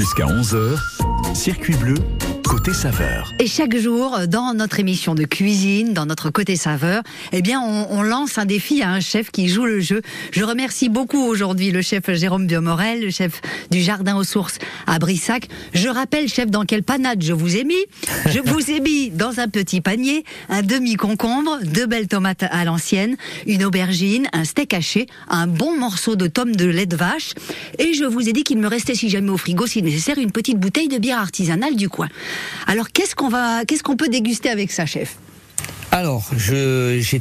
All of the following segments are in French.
Jusqu'à 11h, Circuit bleu, côté saveur. Et chaque jour, dans notre émission de cuisine, dans notre côté saveur, eh bien, on, on lance un défi à un chef qui joue le jeu. Je remercie beaucoup aujourd'hui le chef Jérôme Biomorel, le chef du Jardin aux Sources à Brissac. Je rappelle, chef, dans quelle panade je vous ai mis. Je vous ai mis dans un petit panier un demi-concombre, deux belles tomates à l'ancienne, une aubergine, un steak haché, un bon morceau de tome de lait de vache. Et je vous ai dit qu'il me restait, si jamais au frigo, si nécessaire, une petite bouteille de bière artisanale du coin. Alors, qu'est-ce qu'on va, qu'est-ce qu'on peut déguster avec ça, chef? Alors, j'ai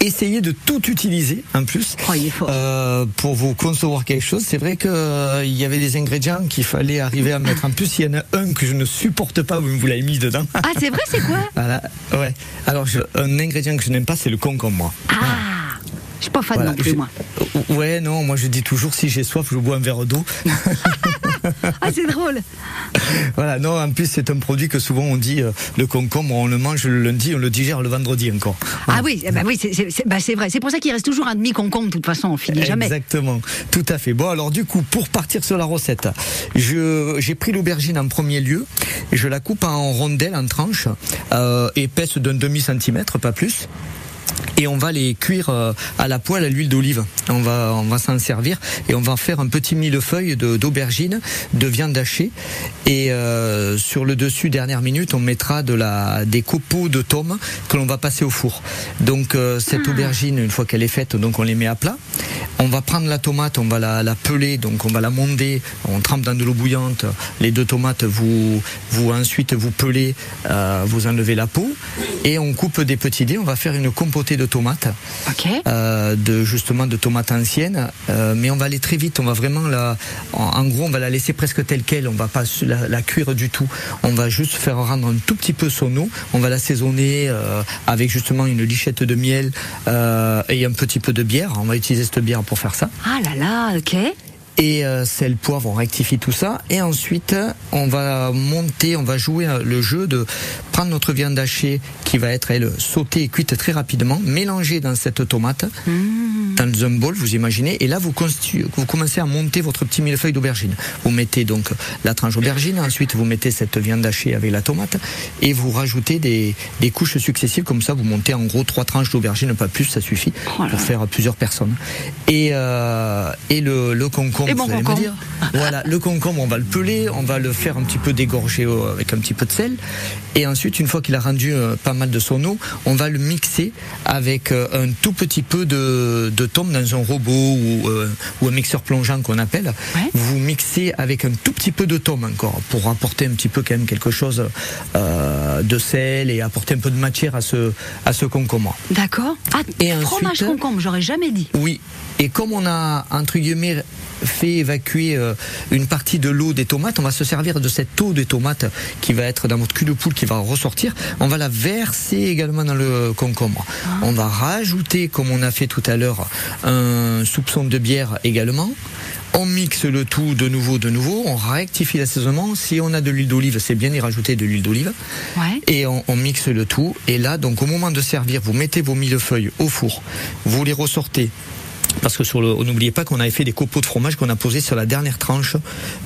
essayé de tout utiliser en plus Oh, euh, pour vous concevoir quelque chose. C'est vrai que euh, il y avait des ingrédients qu'il fallait arriver à mettre en plus. Il y en a un que je ne supporte pas, vous vous l'avez mis dedans. Ah, c'est vrai, c'est quoi? Voilà, ouais. Alors, je- un ingrédient que je n'aime pas, c'est le concombre, moi. Ah, je suis pas fan Voilà, non plus, moi. Ouais, non, moi je dis toujours si j'ai soif, je bois un verre d'eau. Ah, c'est drôle. Voilà, non, en plus c'est un produit que souvent on dit, euh, le concombre, on le mange le lundi, on le digère le vendredi encore. Ah oui, eh ben oui, c'est bah, c'est vrai. C'est pour ça qu'il reste toujours un demi concombre. De toute façon, on finit jamais. Exactement, tout à fait. Bon, alors du coup, pour partir sur la recette, j'ai pris l'aubergine en premier lieu, et je la coupe en rondelles, en tranches, euh, épaisses d'un demi centimètre, pas plus. Et on va les cuire euh, à la poêle à l'huile d'olive. On va, on va s'en servir et on va faire un petit millefeuille de- d'aubergine, de, viande hachée. Et euh, sur le dessus, dernière minute, on mettra de la, des copeaux de tomes que l'on va passer au four. Donc euh, cette aubergine, une fois qu'elle est faite, donc on les met à plat. On va prendre la tomate, on va la, la peler, donc on va la monder, on trempe dans de l'eau bouillante. Les deux tomates, vous, vous ensuite vous pelez, euh, vous enlevez la peau et on coupe des petits dés. On va faire une compotée de tomates, Ok. euh, de justement de tomates anciennes, euh, mais on va aller très vite. On va vraiment la, en, en gros, on va la laisser presque telle quelle. On va pas la cuire du tout. On va juste faire rendre un tout petit peu son eau. On va l'assaisonner euh, avec justement une lichette de miel euh, et un petit peu de bière. On va utiliser cette bière pour faire ça Ah là là, ok. Et euh, sel, poivre, on rectifie tout ça. Et ensuite, on va monter, on va jouer euh, le jeu de prendre notre viande hachée qui va être, elle, sautée et cuite très rapidement, mélanger dans cette tomate, dans un bol, vous imaginez. Et là, vous, commencez à monter votre petit millefeuille d'aubergine. Vous mettez donc la tranche d'aubergine, ensuite vous mettez cette viande hachée avec la tomate, et vous rajoutez des, des couches successives. Comme ça, vous montez en gros trois tranches d'aubergine, pas plus, ça suffit pour faire plusieurs personnes. Et, euh, et le, le concombre, Et mon vous allez me concombre. dire. Voilà, le concombre, on va le peler, on va le faire un petit peu dégorger euh, avec un petit peu de sel. Et ensuite, une fois qu'il a rendu euh, pas mal de son eau, on va le mixer avec un tout petit peu de, de tome dans un robot ou, euh, ou un mixeur plongeant qu'on appelle. Ouais. Vous mixez avec un tout petit peu de tome encore pour apporter un petit peu quand même quelque chose euh, de sel et apporter un peu de matière à ce, à ce concombre. D'accord. Ah, Et fromage ensuite- concombre, j'aurais jamais dit. Oui. Et comme on a, entre guillemets, fait évacuer euh, une partie de l'eau des tomates, on va se servir de cette eau des tomates qui va être dans votre cul de poule qui va ressortir. On va la verser également dans le concombre. On va rajouter, comme on a fait tout à l'heure, un soupçon de bière également. On mixe le tout de nouveau, de nouveau. On rectifie l'assaisonnement. Si on a de l'huile d'olive, c'est bien d'y rajouter de l'huile d'olive. Ouais. Et on, on mixe le tout. Et là, donc, au moment de servir, vous mettez vos millefeuilles au four. Vous les ressortez. Parce que sur le, n'oubliez pas qu'on avait fait des copeaux de fromage qu'on a posés sur la dernière tranche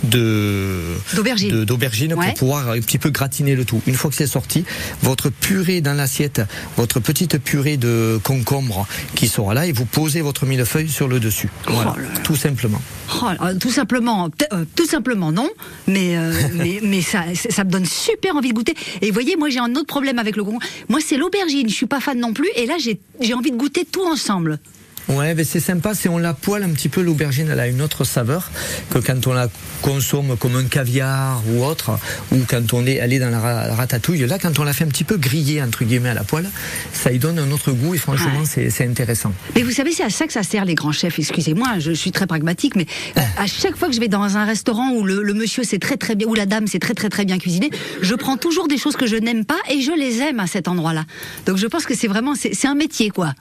de D'aubergine. de- d'aubergine Ouais. pour pouvoir un petit peu gratiner le tout. Une fois que c'est sorti, votre purée dans l'assiette, votre petite purée de concombre qui sera là et vous posez votre millefeuille sur le dessus. Voilà, Oh là tout simplement. Oh, euh, tout simplement, euh, tout simplement non, mais euh, mais, mais ça, ça me donne super envie de goûter. Et vous voyez, moi j'ai un autre problème avec le concombre. Moi c'est l'aubergine, je suis pas fan non plus. Et là j'ai j'ai envie de goûter tout ensemble. Ouais, mais c'est sympa, c'est on la poêle un petit peu l'aubergine, elle a une autre saveur que quand on la consomme comme un caviar ou autre, ou quand on est est dans la ra- ratatouille. Là, quand on la fait un petit peu griller entre guillemets à la poêle, ça y donne un autre goût et franchement, Ouais. c'est intéressant. Mais vous savez, c'est à ça que ça sert les grands chefs. Excusez-moi, je suis très pragmatique, mais euh, à chaque fois que je vais dans un restaurant où le, le monsieur c'est très très bien, ou la dame c'est très très très bien cuisiné, je prends toujours des choses que je n'aime pas et je les aime à cet endroit-là. Donc je pense que c'est vraiment c'est un métier quoi.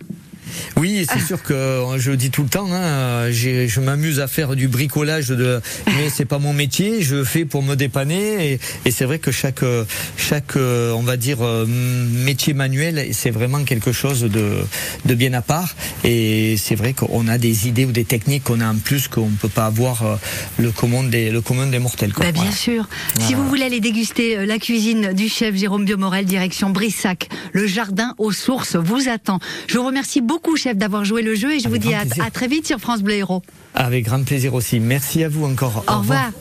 Oui, c'est sûr que je le dis tout le temps. Hein, je m'amuse à faire du bricolage, de, mais c'est pas mon métier. Je fais pour me dépanner, et, et c'est vrai que chaque chaque on va dire métier manuel, c'est vraiment quelque chose de de bien à part. Et c'est vrai qu'on a des idées ou des techniques qu'on a en plus qu'on peut pas avoir euh, le commun des le commun des mortels. Quoi. Bah, bien sûr. Si vous voulez aller déguster euh, la cuisine du chef Jérôme Biomorel, direction Brissac, le jardin aux sources vous attend. Je vous remercie beaucoup, chef, d'avoir joué le jeu et je vous dis à, très vite sur France Bleu Héros. Avec grand plaisir aussi. Merci à vous encore. Au, revoir.